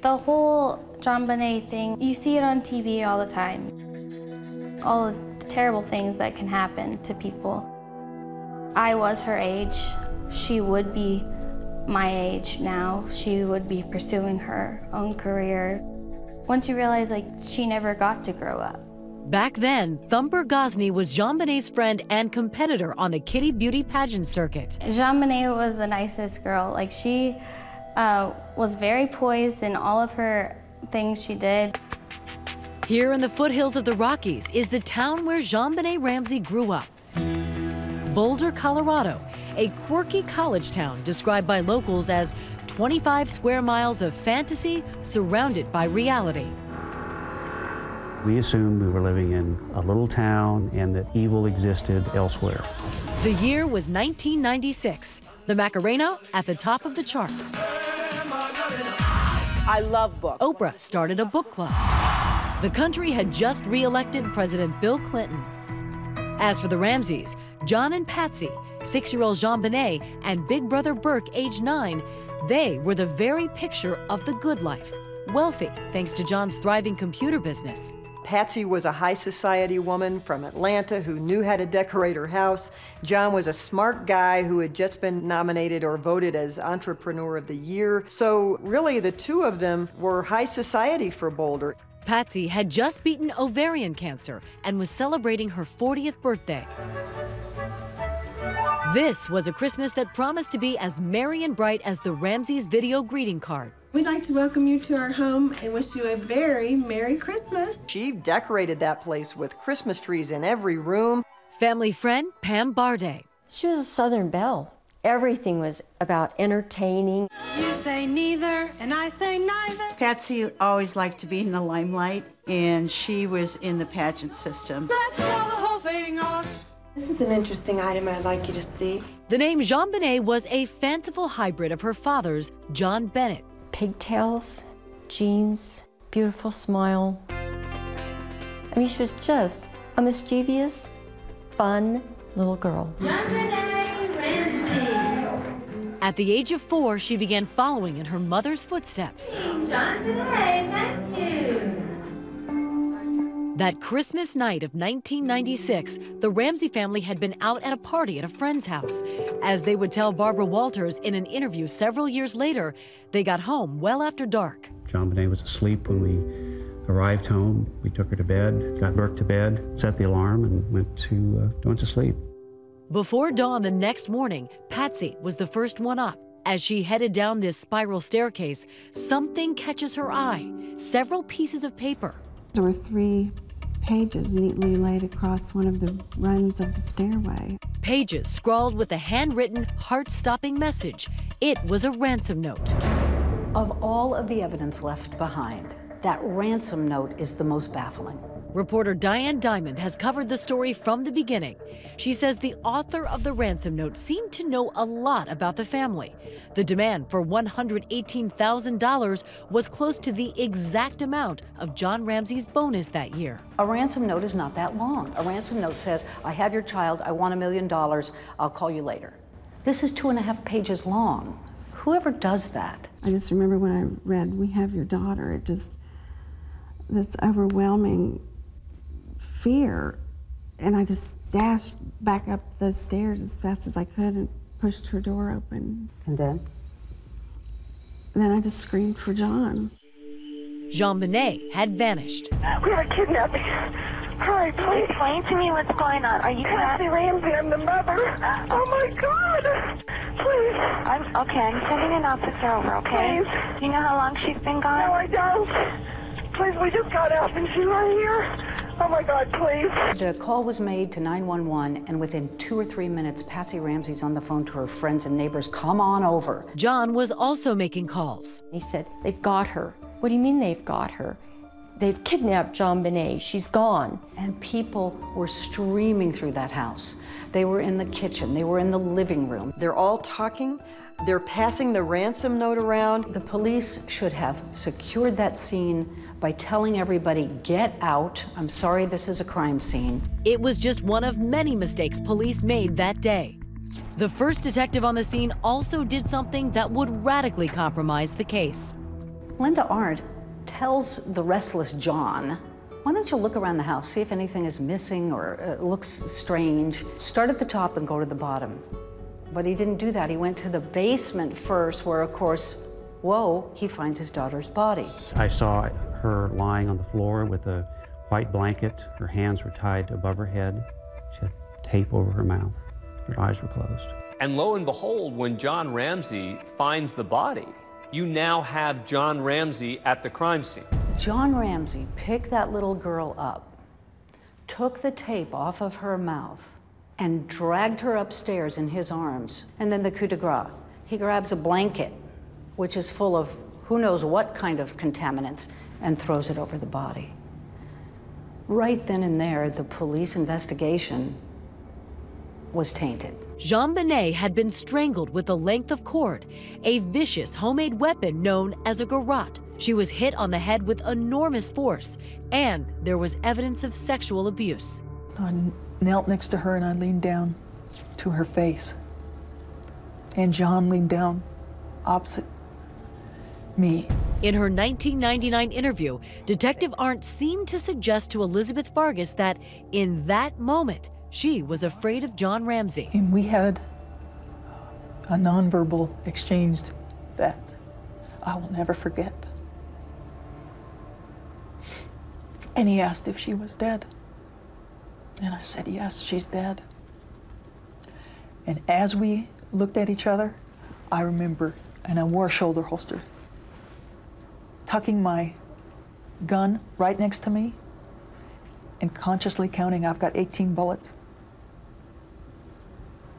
The whole JonBenét thing, you see it on TV all the time. All the terrible things that can happen to people. I was her age. She would be my age now. She would be pursuing her own career. Once you realize like she never got to grow up. Back then, Thumper Gosney was JonBenét's friend and competitor on the Kitty Beauty pageant circuit. JonBenét was the nicest girl. Like she uh, was very poised in all of her things she did. Here in the foothills of the Rockies is the town where JonBenét Ramsey grew up. Boulder, Colorado, a quirky college town described by locals as 25 square miles of fantasy surrounded by reality. We assumed we were living in a little town and that evil existed elsewhere. The year was 1996. The Macarena at the top of the charts. I love books. Oprah started a book club. The country had just re-elected President Bill Clinton. As for the Ramseys, John and Patsy, six-year-old JonBenét, and big brother Burke, age nine, they were the very picture of the good life. Wealthy, thanks to John's thriving computer business. Patsy was a high society woman from Atlanta who knew how to decorate her house. John was a smart guy who had just been nominated or voted as Entrepreneur of the Year. So really the two of them were high society for Boulder. Patsy had just beaten ovarian cancer and was celebrating her 40th birthday. This was a Christmas that promised to be as merry and bright as the Ramseys video greeting card. We'd like to welcome you to our home and wish you a very Merry Christmas. She decorated that place with Christmas trees in every room. Family friend Pam Barday. She was a Southern belle. Everything was about entertaining. You say neither, and I say neither. Patsy always liked to be in the limelight, and she was in the pageant system. Let's This is an interesting item I'd like you to see. The name JonBenét was a fanciful hybrid of her father's, John Bennett. Pigtails, jeans, beautiful smile. I mean, she was just a mischievous, fun little girl. JonBenét, Ramsey! At the age of four, she began following in her mother's footsteps. That Christmas night of 1996, the Ramsey family had been out at a party at a friend's house. As they would tell Barbara Walters in an interview several years later, they got home well after dark. JonBenét was asleep when we arrived home. We took her to bed, got Burke to bed, set the alarm, and went to, uh, went to sleep. Before dawn the next morning, Patsy was the first one up. As she headed down this spiral staircase, something catches her eye several pieces of paper. There were three pages neatly laid across one of the runs of the stairway. Pages scrawled with a handwritten, heart stopping message. It was a ransom note. Of all of the evidence left behind, that ransom note is the most baffling. Reporter Diane Dimond has covered the story from the beginning. She says the author of the ransom note seemed to know a lot about the family. The demand for $118,000 was close to the exact amount of John Ramsey's bonus that year. A ransom note is not that long. A ransom note says, I have your child, I want a million dollars, I'll call you later. This is two and a half pages long. Whoever does that? I just remember when I read, We have your daughter, it just, that's overwhelming fear. And I just dashed back up those stairs as fast as I could and pushed her door open. And then? And then I just screamed for John. JonBenét had vanished. We were kidnapping. Hurry, please. Explain to me what's going on. Are you Patsy Ramsey? I'm the mother. Oh my God! Please. I'm okay. I'm sending an officer over. Okay. Please. Do you know how long she's been gone? No, I don't. Please, we just got out and she's right here. Oh my God, please. The call was made to 911, and within two or three minutes, Patsy Ramsey's on the phone to her friends and neighbors. Come on over. John was also making calls. He said, They've got her. What do you mean they've got her? They've kidnapped JonBenét. She's gone. And people were streaming through that house. They were in the kitchen, they were in the living room. They're all talking. They're passing the ransom note around. The police should have secured that scene by telling everybody, get out. I'm sorry this is a crime scene. It was just one of many mistakes police made that day. The first detective on the scene also did something that would radically compromise the case. Linda Arndt tells the restless John, why don't you look around the house, see if anything is missing or uh, looks strange. Start at the top and go to the bottom. But he didn't do that. He went to the basement first, where, of course, whoa, he finds his daughter's body. I saw her lying on the floor with a white blanket. Her hands were tied above her head. She had tape over her mouth. Her eyes were closed. And lo and behold, when John Ramsey finds the body, you now have John Ramsey at the crime scene. John Ramsey picked that little girl up, took the tape off of her mouth, and dragged her upstairs in his arms. And then the coup de grace. He grabs a blanket, which is full of who knows what kind of contaminants, and throws it over the body. Right then and there, the police investigation was tainted. JonBenét had been strangled with a length of cord, a vicious homemade weapon known as a garrote. She was hit on the head with enormous force, and there was evidence of sexual abuse. I knelt next to her and I leaned down to her face. And John leaned down opposite me. In her 1999 interview, Detective Arndt seemed to suggest to Elizabeth Vargas that in that moment, she was afraid of John Ramsey. And we had a nonverbal exchange that I will never forget. And he asked if she was dead. And I said, yes, she's dead. And as we looked at each other, I remember, and I wore a shoulder holster, tucking my gun right next to me and consciously counting, I've got 18 bullets.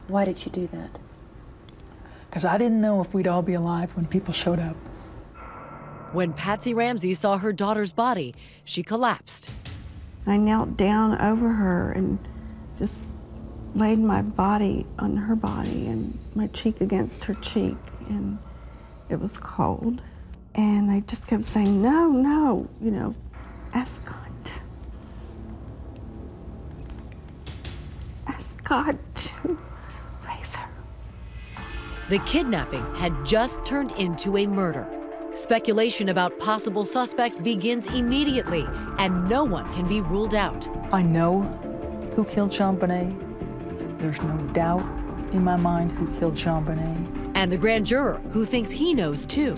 Why did you do that? Because I didn't know if we'd all be alive when people showed up. When Patsy Ramsey saw her daughter's body, she collapsed. I knelt down over her and just laid my body on her body and my cheek against her cheek, and it was cold. And I just kept saying, No, no, you know, ask God. Ask God to raise her. The kidnapping had just turned into a murder. Speculation about possible suspects begins immediately, and no one can be ruled out. I know who killed JonBenét. There's no doubt in my mind who killed JonBenét. And the grand juror, who thinks he knows too.